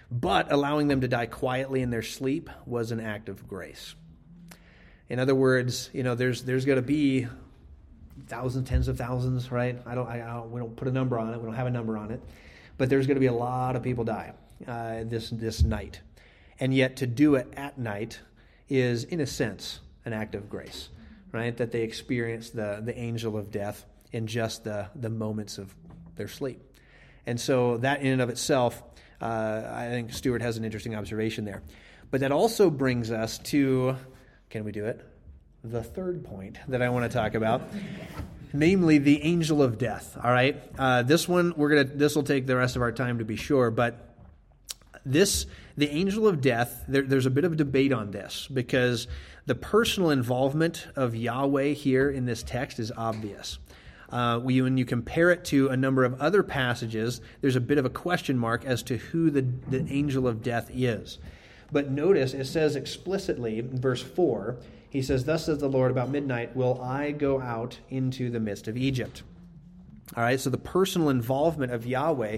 but allowing them to die quietly in their sleep was an act of grace. In other words, you know, there's there's going to be thousands, tens of thousands, right? I don't, I, don't, we don't put a number on it. We don't have a number on it, but there's going to be a lot of people die uh, this this night, and yet to do it at night is, in a sense, an act of grace, right? That they experience the, the angel of death in just the, the moments of their sleep. And so that in and of itself, uh, I think Stuart has an interesting observation there. But that also brings us to, can we do it? The third point that I want to talk about, namely the angel of death. All right, uh, this one we're gonna. This will take the rest of our time to be sure, but this the angel of death. There, there's a bit of debate on this because the personal involvement of Yahweh here in this text is obvious. Uh, when you compare it to a number of other passages, there's a bit of a question mark as to who the, the angel of death is. But notice it says explicitly in verse 4, he says, Thus says the Lord, about midnight will I go out into the midst of Egypt. All right, so the personal involvement of Yahweh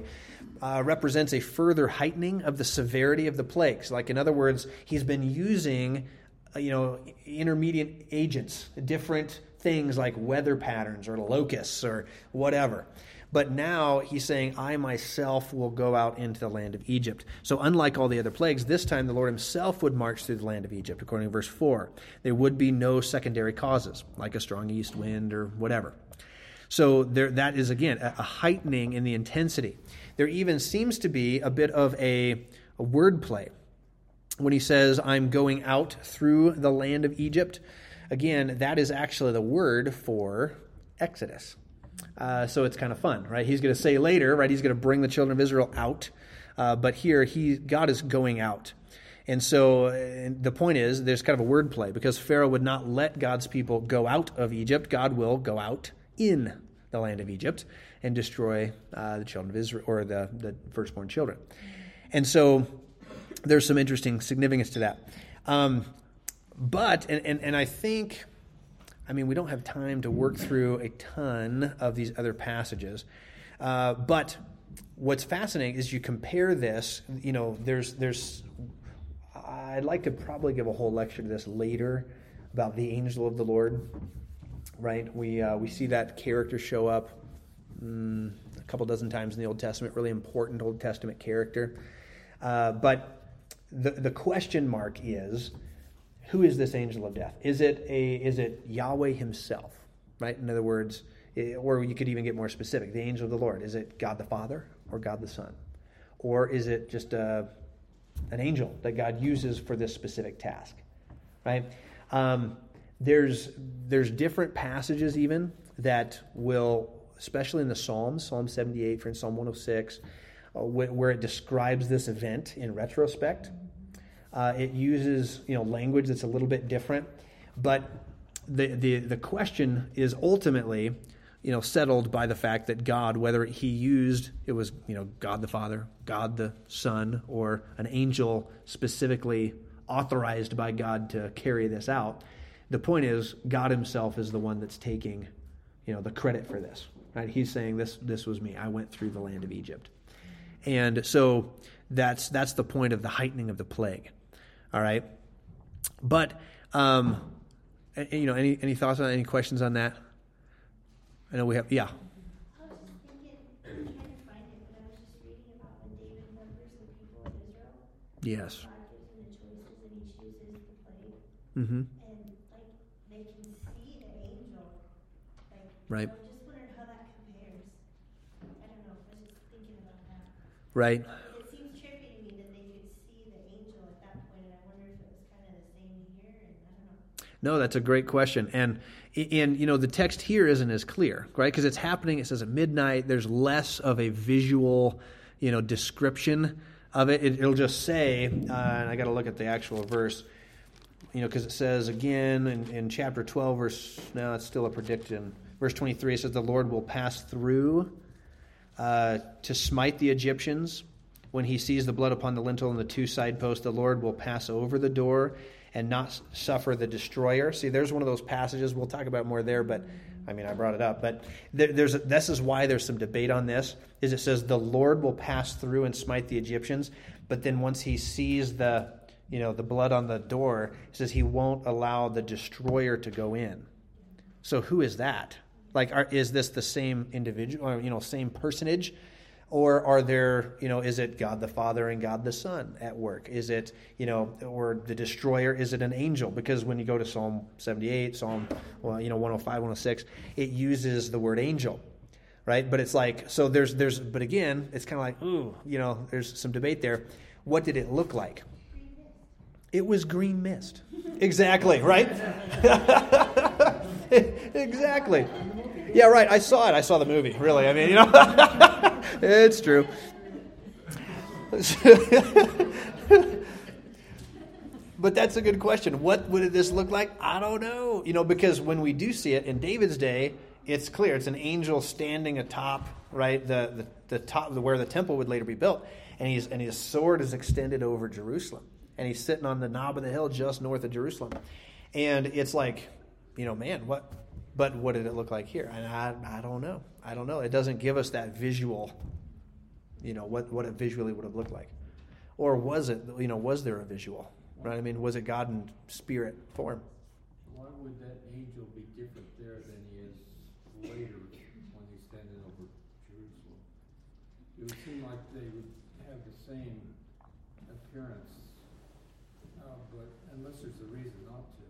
uh, represents a further heightening of the severity of the plagues. Like, in other words, he's been using uh, you know, intermediate agents, different things like weather patterns or locusts or whatever. But now he's saying, I myself will go out into the land of Egypt. So, unlike all the other plagues, this time the Lord himself would march through the land of Egypt, according to verse 4. There would be no secondary causes, like a strong east wind or whatever. So, there, that is, again, a, a heightening in the intensity. There even seems to be a bit of a, a wordplay when he says, I'm going out through the land of Egypt, again, that is actually the word for Exodus. Uh, so it's kind of fun, right? He's going to say later, right? He's going to bring the children of Israel out, uh, but here he God is going out, and so and the point is there's kind of a word play because Pharaoh would not let God's people go out of Egypt. God will go out in the land of Egypt and destroy uh, the children of Israel or the the firstborn children, and so there's some interesting significance to that. Um, but, and, and, and I think, I mean, we don't have time to work through a ton of these other passages, uh, but what's fascinating is you compare this, you know, there's, there's, I'd like to probably give a whole lecture to this later about the angel of the Lord, right? We, uh, we see that character show up mm, a couple dozen times in the Old Testament, really important Old Testament character. Uh, but the, the question mark is who is this angel of death? Is it, a, is it Yahweh himself? Right? In other words, it, or you could even get more specific the angel of the Lord. Is it God the Father or God the Son? Or is it just a, uh, an angel that God uses for this specific task? Right? Um, there's, there's different passages even that will, especially in the Psalms, Psalm 78, for instance, Psalm 106, uh, where it describes this event in retrospect. Uh, it uses you know language that's a little bit different, but the, the the question is ultimately you know settled by the fact that God, whether he used it was you know God the Father, God the Son, or an angel specifically authorized by God to carry this out. The point is, God Himself is the one that's taking you know the credit for this. Right? He's saying this this was me. I went through the land of Egypt. And so that's that's the point of the heightening of the plague. All right. but um, you know, any any thoughts on that? Any questions on that? I know we have. Yeah. I was just thinking, trying to find it, Right. It trippy to me that they could see the angel at that point, and I wonder if it was kind of the same here, and I don't know. No, that's a great question, and and you know the text here isn't as clear, right? Because it's happening. It says at midnight. There's less of a visual, you know, description of it. it will just say, uh, and I got to look at the actual verse, you know, because it says again in, in chapter 12, verse. Now it's still a prediction. Verse 23 it says, "The Lord will pass through uh, to smite the Egyptians." When he sees the blood upon the lintel and the two side posts, the Lord will pass over the door and not suffer the destroyer. See, there's one of those passages. We'll talk about more there, but I mean, I brought it up. But there, there's a, this is why there's some debate on this. Is it says the Lord will pass through and smite the Egyptians, but then once he sees the you know the blood on the door, it says he won't allow the destroyer to go in. So who is that? Like, are, is this the same individual, or, you know, same personage? Or are there, you know, is it God the Father and God the Son at work? Is it, you know, or the destroyer, is it an angel? Because when you go to Psalm 78, Psalm, well, you know, 105, 106, it uses the word angel, right? But it's like, so there's, there's, but again, it's kind of like, ooh, you know, there's some debate there. What did it look like? It was green mist. Exactly, right? exactly. Yeah, right. I saw it. I saw the movie, really. I mean, you know, it's true. but that's a good question. What would this look like? I don't know. You know, because when we do see it in David's day, it's clear. It's an angel standing atop, right, the, the, the top, where the temple would later be built. And, he's, and his sword is extended over Jerusalem. And he's sitting on the knob of the hill just north of Jerusalem. And it's like, you know, man, what? But what did it look like here? And I, I don't know. I don't know. It doesn't give us that visual, you know, what, what it visually would have looked like. Or was it, you know, was there a visual? Right? I mean, was it God in spirit form? Why would that angel be different there than he is later when he's standing over Jerusalem? It would seem like they would have the same appearance, uh, but unless there's a reason not to.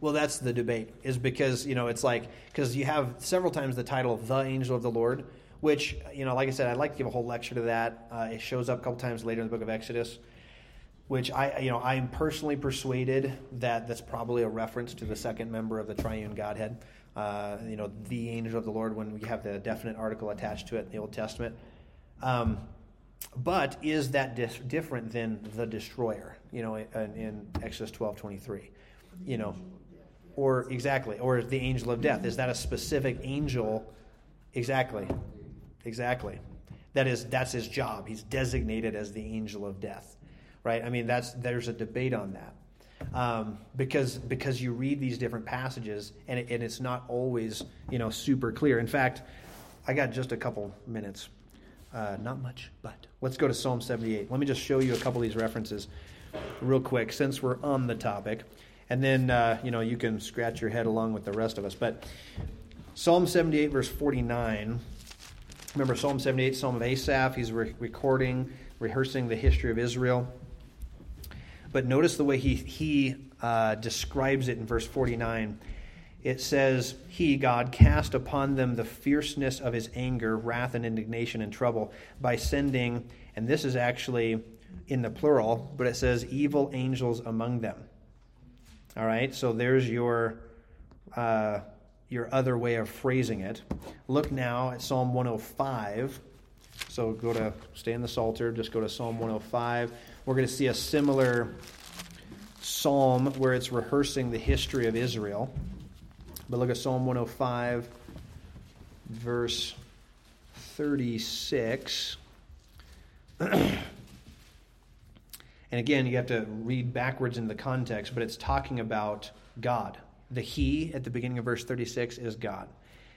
Well, that's the debate, is because, you know, it's like, because you have several times the title, The Angel of the Lord, which, you know, like I said, I'd like to give a whole lecture to that. Uh, it shows up a couple times later in the book of Exodus, which I, you know, I'm personally persuaded that that's probably a reference to the second member of the triune Godhead. Uh, you know, the angel of the Lord, when we have the definite article attached to it in the Old Testament. Um, but is that dis- different than the destroyer? You know, in, in Exodus twelve twenty three. You know, or exactly, or the angel of death. Is that a specific angel? Exactly, exactly. That is that's his job. He's designated as the angel of death, right? I mean, that's there's a debate on that. Um, because because you read these different passages and, it, and it's not always you know super clear. In fact, I got just a couple minutes, uh, not much, but let's go to Psalm 78. Let me just show you a couple of these references real quick since we're on the topic, and then uh, you know you can scratch your head along with the rest of us. But Psalm 78 verse 49. Remember Psalm 78, Psalm of Asaph. He's re- recording, rehearsing the history of Israel. But notice the way he, he uh, describes it in verse 49. It says, He, God, cast upon them the fierceness of his anger, wrath, and indignation and trouble by sending, and this is actually in the plural, but it says, evil angels among them. All right, so there's your, uh, your other way of phrasing it. Look now at Psalm 105. So go to, stay in the Psalter, just go to Psalm 105. We're going to see a similar psalm where it's rehearsing the history of Israel. But look at Psalm 105, verse 36. and again, you have to read backwards into the context, but it's talking about God. The He at the beginning of verse 36 is God.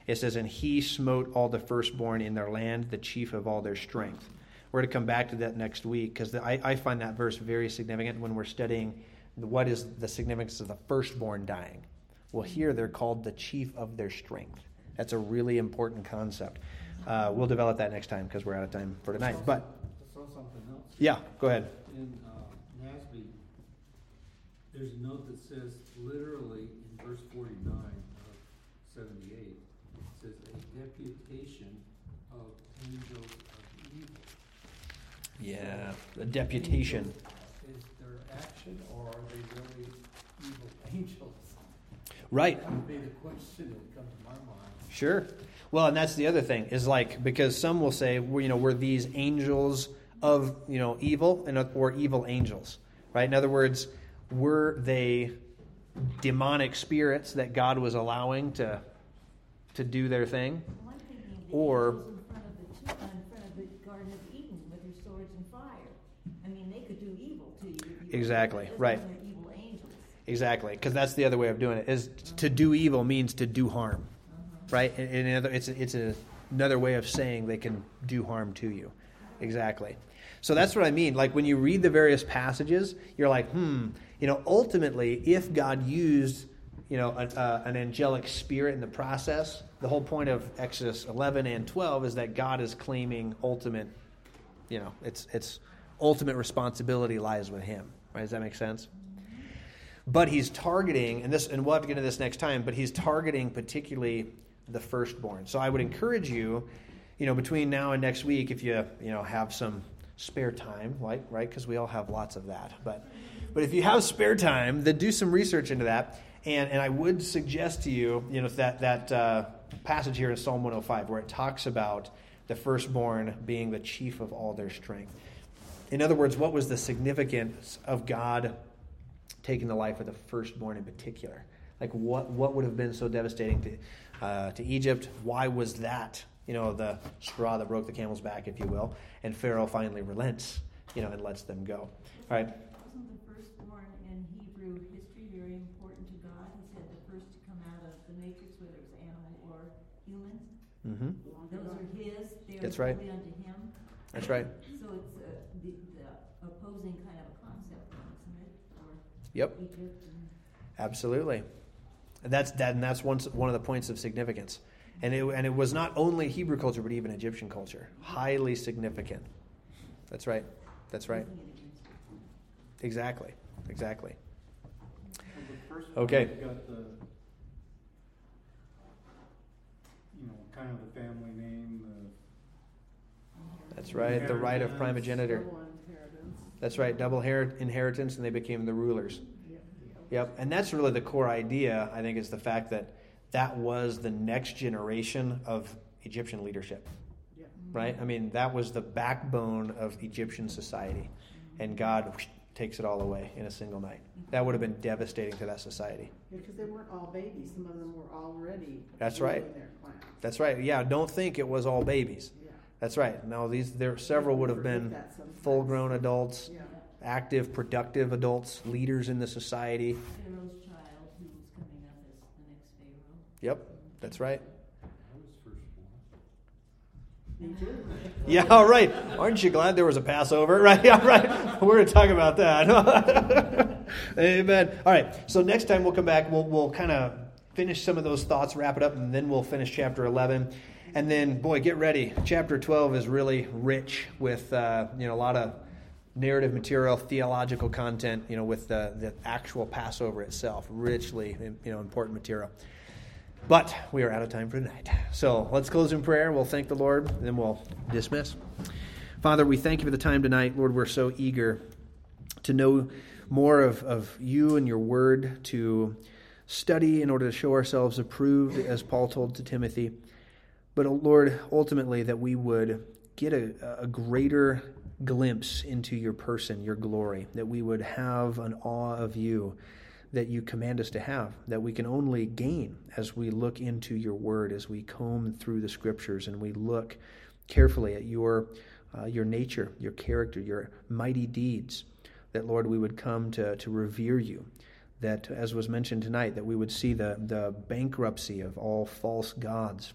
It says, And He smote all the firstborn in their land, the chief of all their strength. We're going to come back to that next week because I, I find that verse very significant when we're studying What is the significance of the firstborn dying? Well, here they're called the chief of their strength. That's a really important concept. Uh, we'll develop that next time because we're out of time for tonight. But I saw something else. yeah, go ahead. In uh, there's a note that says literally in verse forty-nine of seventy-eight, it says a deputation of angels of evil. Yeah, a deputation. Is their action or are they really evil angels? Right. That would be the question that comes to my mind. Sure. Well, and that's the other thing is like because some will say, well, you know, we're these angels of you know evil and or evil angels, right? In other words, were they demonic spirits that God was allowing to to do their thing? Well, I'm thinking the Or- in front of the, in front of the Garden of Eden with their swords and fire. I mean, they could do evil to you. Exactly, right. are evil angels. Exactly, because that's the other way of doing it. Is to do evil means to do harm, right? And, in other, it's a, it's a, another way of saying they can do harm to you. Exactly. So that's what I mean. Like when you read the various passages, you're like, hmm. You know, ultimately, if God used, you know, an, uh, an angelic spirit in the process, the whole point of Exodus 11 and 12 is that God is claiming ultimate, you know, it's it's ultimate responsibility lies with Him. Right? Does that make sense? but he's targeting and this and we'll have to get into this next time but he's targeting particularly the firstborn so i would encourage you you know between now and next week if you you know have some spare time like right because we all have lots of that but but if you have spare time then do some research into that and and i would suggest to you you know that that uh, passage here in psalm 105 where it talks about the firstborn being the chief of all their strength in other words what was the significance of god taking the life of the firstborn in particular. Like what what would have been so devastating to uh, to Egypt? Why was that you know the straw that broke the camel's back, if you will? And Pharaoh finally relents, you know, and lets them go. All right. Wasn't the firstborn in Hebrew history very important to God? He said the first to come out of the matrix, whether it was animal or human. Mm-hmm. Those are his. They are That's right. unto him. That's right. So it's uh, the, the opposing kind of a concept, isn't it? For Yep. Egypt and Absolutely. And that's that, and that's one one of the points of significance. And it and it was not only Hebrew culture, but even Egyptian culture, highly significant. That's right. That's right. using it against it. Exactly. Exactly. Well, the Okay. one, you've got the, you know, kind of the family name, the. That's right. The right of primogeniture. Double inheritance. That's right. Double her- inheritance, and they became the rulers. Yep. Yep. And that's really the core idea, I think, is the fact that that was the next generation of Egyptian leadership, Yep. right? I mean, that was the backbone of Egyptian society. And God whoosh, takes it all away in a single night. That would have been devastating to that society. Because they weren't all babies. Some of them were already. That's right. their. That's right. Yeah, don't think it was all babies. Yeah. That's right. No, these there several would have been Forget that sometimes. full-grown adults, Yeah. active, productive adults, leaders in the society. Pharaoh's child who was coming up as the next Pharaoh. Yep, that's right. I was firstborn. Me too. Yeah, all right. Aren't you glad there was a Passover? Right, yeah, right. We're going to talk about that. Amen. All right. So next time we'll come back. We'll we'll kind of finish some of those thoughts, wrap it up, and then we'll finish chapter eleven. And then, boy, get ready. Chapter twelve is really rich with uh, you know a lot of narrative material, theological content. You know, with the the actual Passover itself, richly you know important material. But we are out of time for tonight. So let's close in prayer. We'll thank the Lord, and then we'll dismiss. Father, we thank you for the time tonight. Lord, we're so eager to know more of, of you and your word, to study in order to show ourselves approved, as Paul told to Timothy. But, oh, Lord, ultimately, that we would get a, a greater glimpse into your person, your glory, that we would have an awe of you that you command us to have, that we can only gain as we look into your word, as we comb through the scriptures and we look carefully at your, uh, your nature, your character, your mighty deeds, that, Lord, we would come to, to revere you. That, as was mentioned tonight, that we would see the, the bankruptcy of all false gods,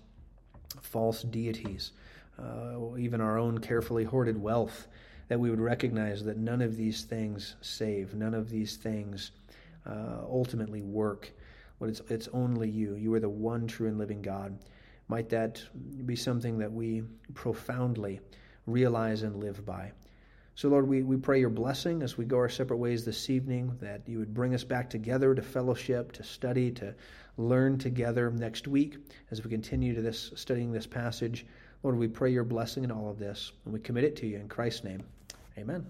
false deities, uh, even our own carefully hoarded wealth, that that we would recognize that none of these things save, none of these things uh, ultimately work. But it's, it's only you. You are the one true and living God. Might that be something that we profoundly realize and live by? So, Lord, we, we pray your blessing as we go our separate ways this evening, that you would bring us back together to fellowship, to study, to learn together next week as we continue to this studying this passage. Lord, we pray your blessing in all of this, and we commit it to you in Christ's name. Amen.